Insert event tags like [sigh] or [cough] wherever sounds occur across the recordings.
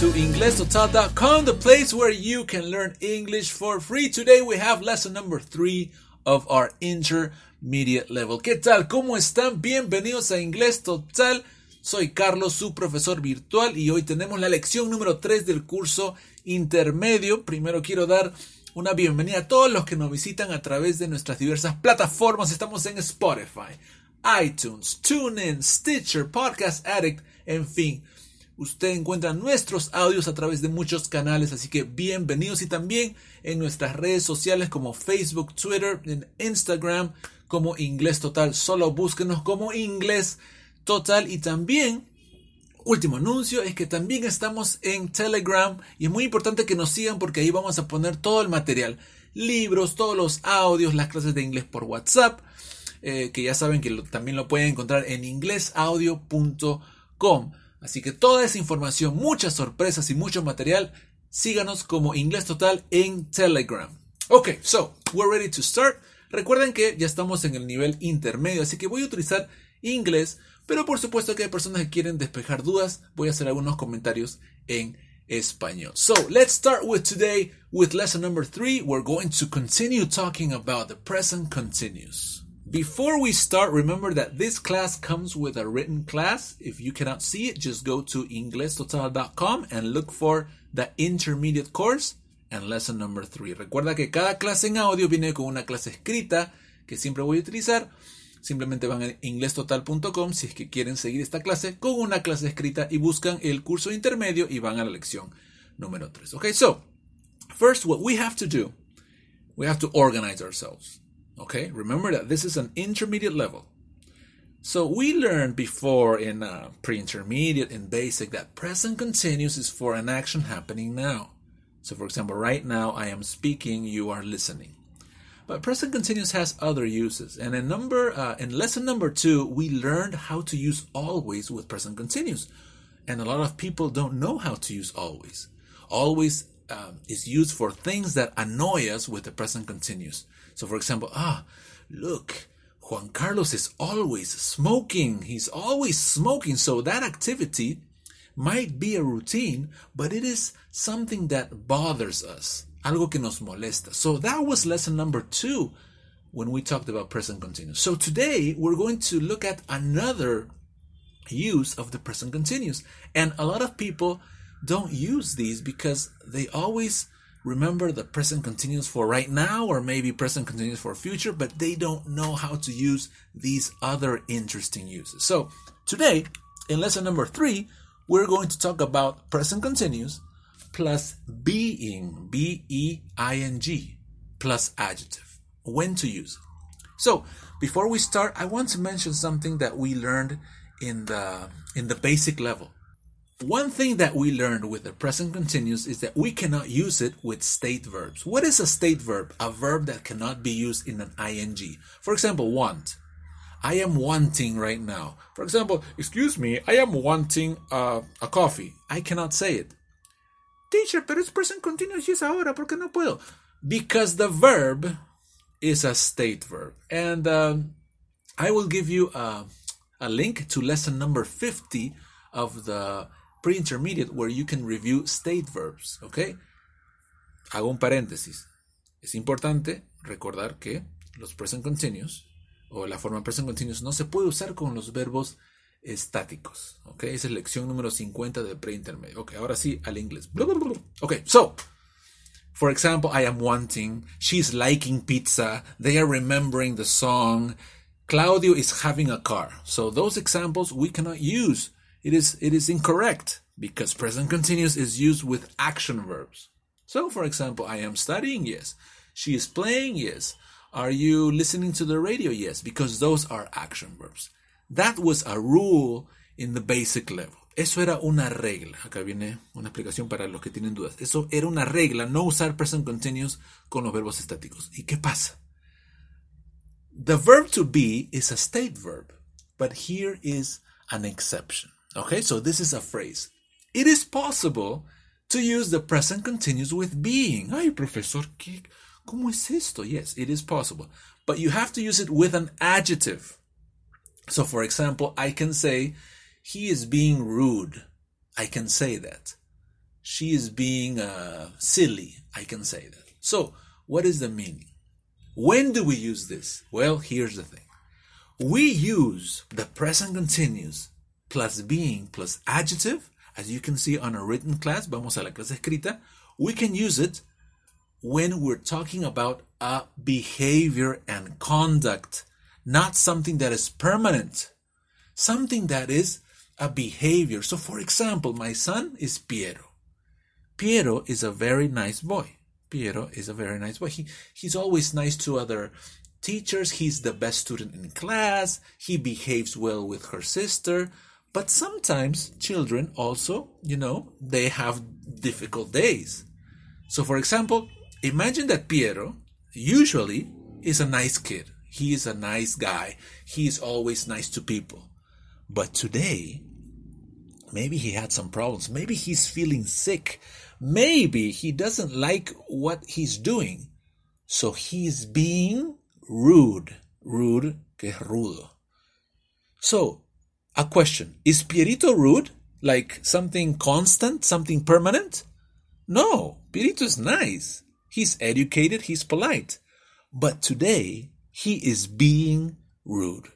to InglesTotal.com, the place where you can learn English for free. Today we have lesson number three of our intermediate level. ¿Qué tal? ¿Cómo están? Bienvenidos a Inglés Total. Soy Carlos, su profesor virtual, y hoy tenemos la lección número 3 del curso intermedio. Primero quiero dar una bienvenida a todos los que nos visitan a través de nuestras diversas plataformas. Estamos en Spotify, iTunes, TuneIn, Stitcher, Podcast Addict, en fin. Usted encuentra nuestros audios a través de muchos canales, así que bienvenidos y también en nuestras redes sociales como Facebook, Twitter, en Instagram como Inglés Total. Solo búsquenos como Inglés Total y también último anuncio es que también estamos en Telegram y es muy importante que nos sigan porque ahí vamos a poner todo el material, libros, todos los audios, las clases de inglés por WhatsApp, eh, que ya saben que también lo pueden encontrar en inglesaudio.com. Así que toda esa información, muchas sorpresas y mucho material, síganos como Inglés Total en Telegram. Ok, so, we're ready to start. Recuerden que ya estamos en el nivel intermedio, así que voy a utilizar inglés, pero por supuesto que hay personas que quieren despejar dudas. Voy a hacer algunos comentarios en español. So, let's start with today with lesson number three. We're going to continue talking about the present continuous. Before we start, remember that this class comes with a written class. If you cannot see it, just go to inglestotal.com and look for the intermediate course and lesson number three. Recuerda que cada clase en audio viene con una clase escrita que siempre voy a utilizar. Simplemente van a inglestotal.com si es que quieren seguir esta clase con una clase escrita y buscan el curso intermedio y van a la lección número 3. Okay, so first what we have to do, we have to organize ourselves. Okay, remember that this is an intermediate level. So we learned before in uh, pre-intermediate and basic that present continuous is for an action happening now. So for example, right now I am speaking, you are listening. But present continuous has other uses, and in number uh, in lesson number two, we learned how to use always with present continuous, and a lot of people don't know how to use always. Always um, is used for things that annoy us with the present continuous. So, for example, ah, look, Juan Carlos is always smoking. He's always smoking. So that activity might be a routine, but it is something that bothers us. Algo que nos molesta. So that was lesson number two when we talked about present continuous. So today we're going to look at another use of the present continuous. And a lot of people don't use these because they always remember the present continuous for right now or maybe present continuous for future, but they don't know how to use these other interesting uses. So today, in lesson number three, we're going to talk about present continuous plus being, B E I N G, plus adjective. When to use. So before we start, I want to mention something that we learned in the in the basic level. One thing that we learned with the present continuous is that we cannot use it with state verbs. What is a state verb? A verb that cannot be used in an ing. For example, want. I am wanting right now. For example, excuse me, I am wanting uh, a coffee. I cannot say it. Teacher, pero es present continuous y es ahora, ¿por qué no puedo? Because the verb is a state verb. And um, I will give you a, a link to lesson number 50 of the pre-intermediate where you can review state verbs, ¿ok? Hago un paréntesis. Es importante recordar que los present continuous o la forma present continuous no se puede usar con los verbos estáticos, ¿ok? Esa es lección número 50 de pre-intermedio. Ok, ahora sí al inglés. Ok, so, for example, I am wanting, she's liking pizza, they are remembering the song, Claudio is having a car. So those examples we cannot use it is it is incorrect because present continuous is used with action verbs. So, for example, I am studying, yes. She is playing, yes. Are you listening to the radio? Yes, because those are action verbs. That was a rule in the basic level. Eso era una regla. Acá viene una explicación para los que tienen dudas. Eso era una regla, no usar present continuous con los verbos estáticos. ¿Y qué pasa? The verb to be is a state verb, but here is an exception. Okay, so this is a phrase. It is possible to use the present continuous with being. Ay, profesor, ¿qué? ¿cómo es esto? Yes, it is possible. But you have to use it with an adjective. So, for example, I can say, he is being rude. I can say that. She is being uh, silly. I can say that. So, what is the meaning? When do we use this? Well, here's the thing. We use the present continuous plus being plus adjective, as you can see on a written class, vamos a la clase escrita, we can use it when we're talking about a behavior and conduct, not something that is permanent, something that is a behavior. So, for example, my son is Piero. Piero is a very nice boy. Piero is a very nice boy. He, he's always nice to other teachers. He's the best student in class. He behaves well with her sister. But sometimes children also, you know, they have difficult days. So, for example, imagine that Piero usually is a nice kid. He is a nice guy. He is always nice to people. But today, maybe he had some problems. Maybe he's feeling sick. Maybe he doesn't like what he's doing. So he's being rude. Rude, que es rudo. So, a question Is Pierito rude? Like something constant, something permanent? No, Pierito is nice. He's educated, he's polite. But today, he is being rude.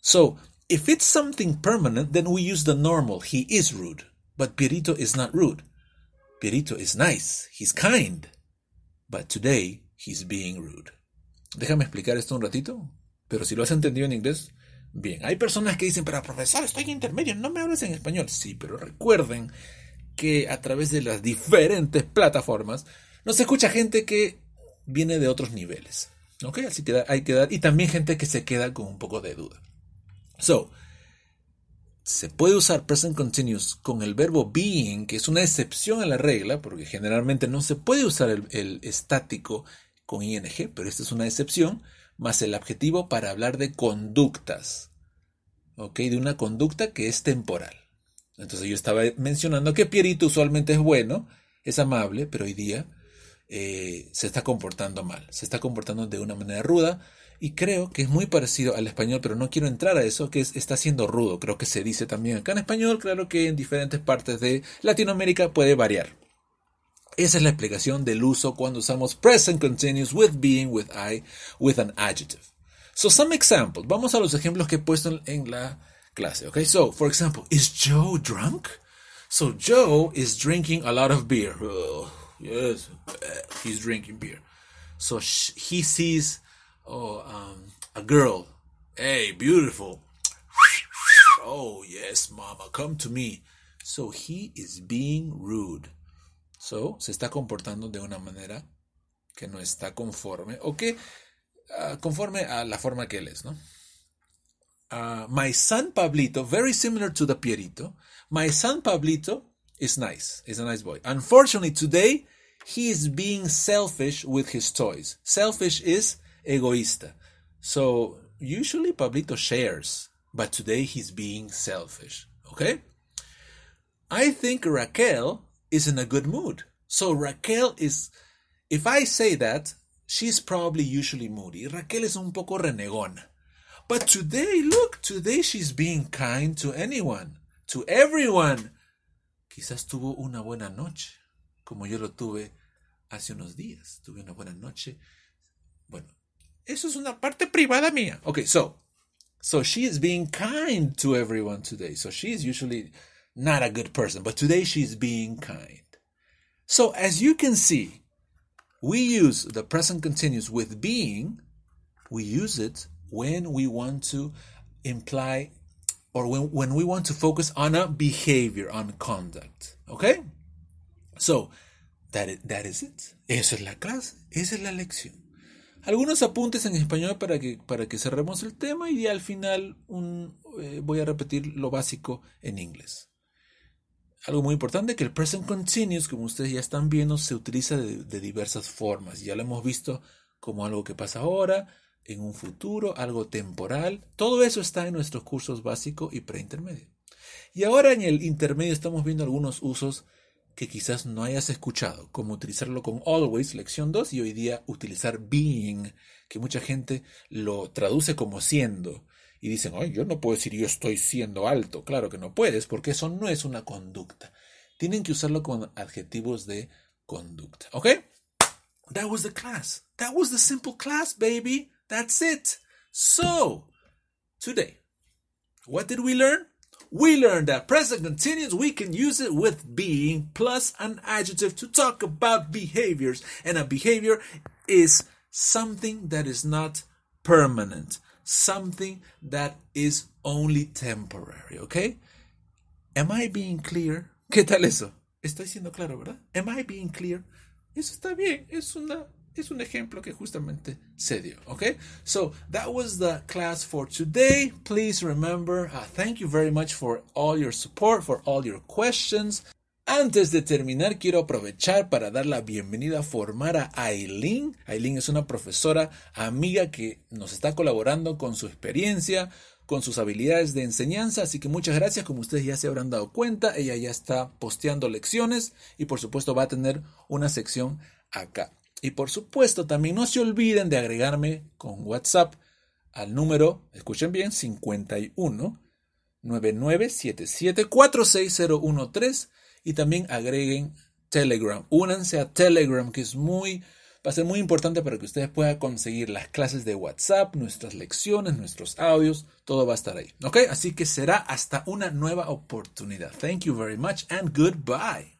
So, if it's something permanent, then we use the normal. He is rude. But Pierito is not rude. Pierito is nice. He's kind. But today, he's being rude. Déjame explicar esto un ratito. Pero si lo has entendido en inglés, bien. Hay personas que dicen, pero profesor, estoy en intermedio, no me hables en español. Sí, pero recuerden que a través de las diferentes plataformas nos escucha gente que viene de otros niveles. ¿Ok? Así que hay que dar. Y también gente que se queda con un poco de duda. So, se puede usar present continuous con el verbo being, que es una excepción a la regla, porque generalmente no se puede usar el, estático con ing, pero esta es una excepción, más el adjetivo para hablar de conductas, ¿ok? De una conducta que es temporal. Entonces yo estaba mencionando que Pierito usualmente es bueno, es amable, pero hoy día eh, se está comportando mal, se está comportando de una manera ruda y creo que es muy parecido al español, pero no quiero entrar a eso, que está siendo rudo, creo que se dice también acá en español, claro que en diferentes partes de Latinoamérica puede variar. Esa es la explicación del uso cuando usamos present continuous with being, with I, with an adjective. So some examples. Vamos a los ejemplos que he puesto en la clase. Okay, so for example, is Joe drunk? So Joe is drinking a lot of beer. Yes, he's drinking beer. So he sees oh um, a girl. Hey, beautiful. Oh yes, mama, come to me. So he is being rude. So se está comportando de una manera que no está conforme o que uh, conforme a la forma que él es, ¿no? Uh, my son Pablito, very similar to the Pierito. My son Pablito is nice. He's a nice boy. Unfortunately, today he is being selfish with his toys. Selfish is egoísta. So usually Pablito shares, but today he's being selfish. Okay? I think Raquel is in a good mood. So Raquel is, if I say that, she's probably usually moody. Raquel is un poco renegona. But today, look, today she's being kind to anyone, to everyone. Quizás tuvo una buena noche, como yo lo tuve hace unos días. Tuve una buena noche. Bueno, eso es una parte privada mía. Okay, so, so she is being kind to everyone today. So she is usually not a good person, but today she's being kind. So as you can see, we use the present continuous with being. We use it when we want to imply or when, when we want to focus on a behavior, on conduct. Okay? So, that is, that is it. Esa es la clase. Esa es la lección. Algunos apuntes en español para que, para que cerremos el tema y al final un, eh, voy a repetir lo básico en inglés. Algo muy importante que el present continuous, como ustedes ya están viendo, se utiliza de, diversas formas. Ya lo hemos visto como algo que pasa ahora, en un futuro, algo temporal. Todo eso está en nuestros cursos básico y preintermedio. Y ahora en el intermedio estamos viendo algunos usos que quizás no hayas escuchado, como utilizarlo con always, lección 2, y hoy día utilizar being, que mucha gente lo traduce como siendo. Y dicen, ay, yo no puedo decir yo estoy siendo alto. Claro que no puedes, porque eso no es una conducta. Tienen que usarlo con adjetivos de conducta. ¿Ok? That was the class. That was the simple class, baby. That's it. So, today, what did we learn? We learned that present continuous, we can use it with being plus an adjective to talk about behaviors. And a behavior is something that is not permanent, something that is only temporary, okay? Am I being clear? [laughs] ¿Qué tal eso? Estoy siendo claro, ¿verdad? Am I being clear? Eso está bien, es una es un ejemplo que justamente se dio, okay? So, that was the class for today. Please remember, uh, thank you very much for all your support, for all your questions. Antes de terminar, quiero aprovechar para dar la bienvenida a formar a Aileen. Aileen es una profesora amiga que nos está colaborando con su experiencia, con sus habilidades de enseñanza, así que muchas gracias, como ustedes ya se habrán dado cuenta, ella ya está posteando lecciones y por supuesto va a tener una sección acá. Y por supuesto también no se olviden de agregarme con WhatsApp al número, escuchen bien, 51 9977 46013 y también agreguen Telegram. Únanse a Telegram, que es muy, va a ser muy importante para que ustedes puedan conseguir las clases de WhatsApp, nuestras lecciones, nuestros audios, todo va a estar ahí. ¿Ok? Así que será hasta una nueva oportunidad. Thank you very much and goodbye.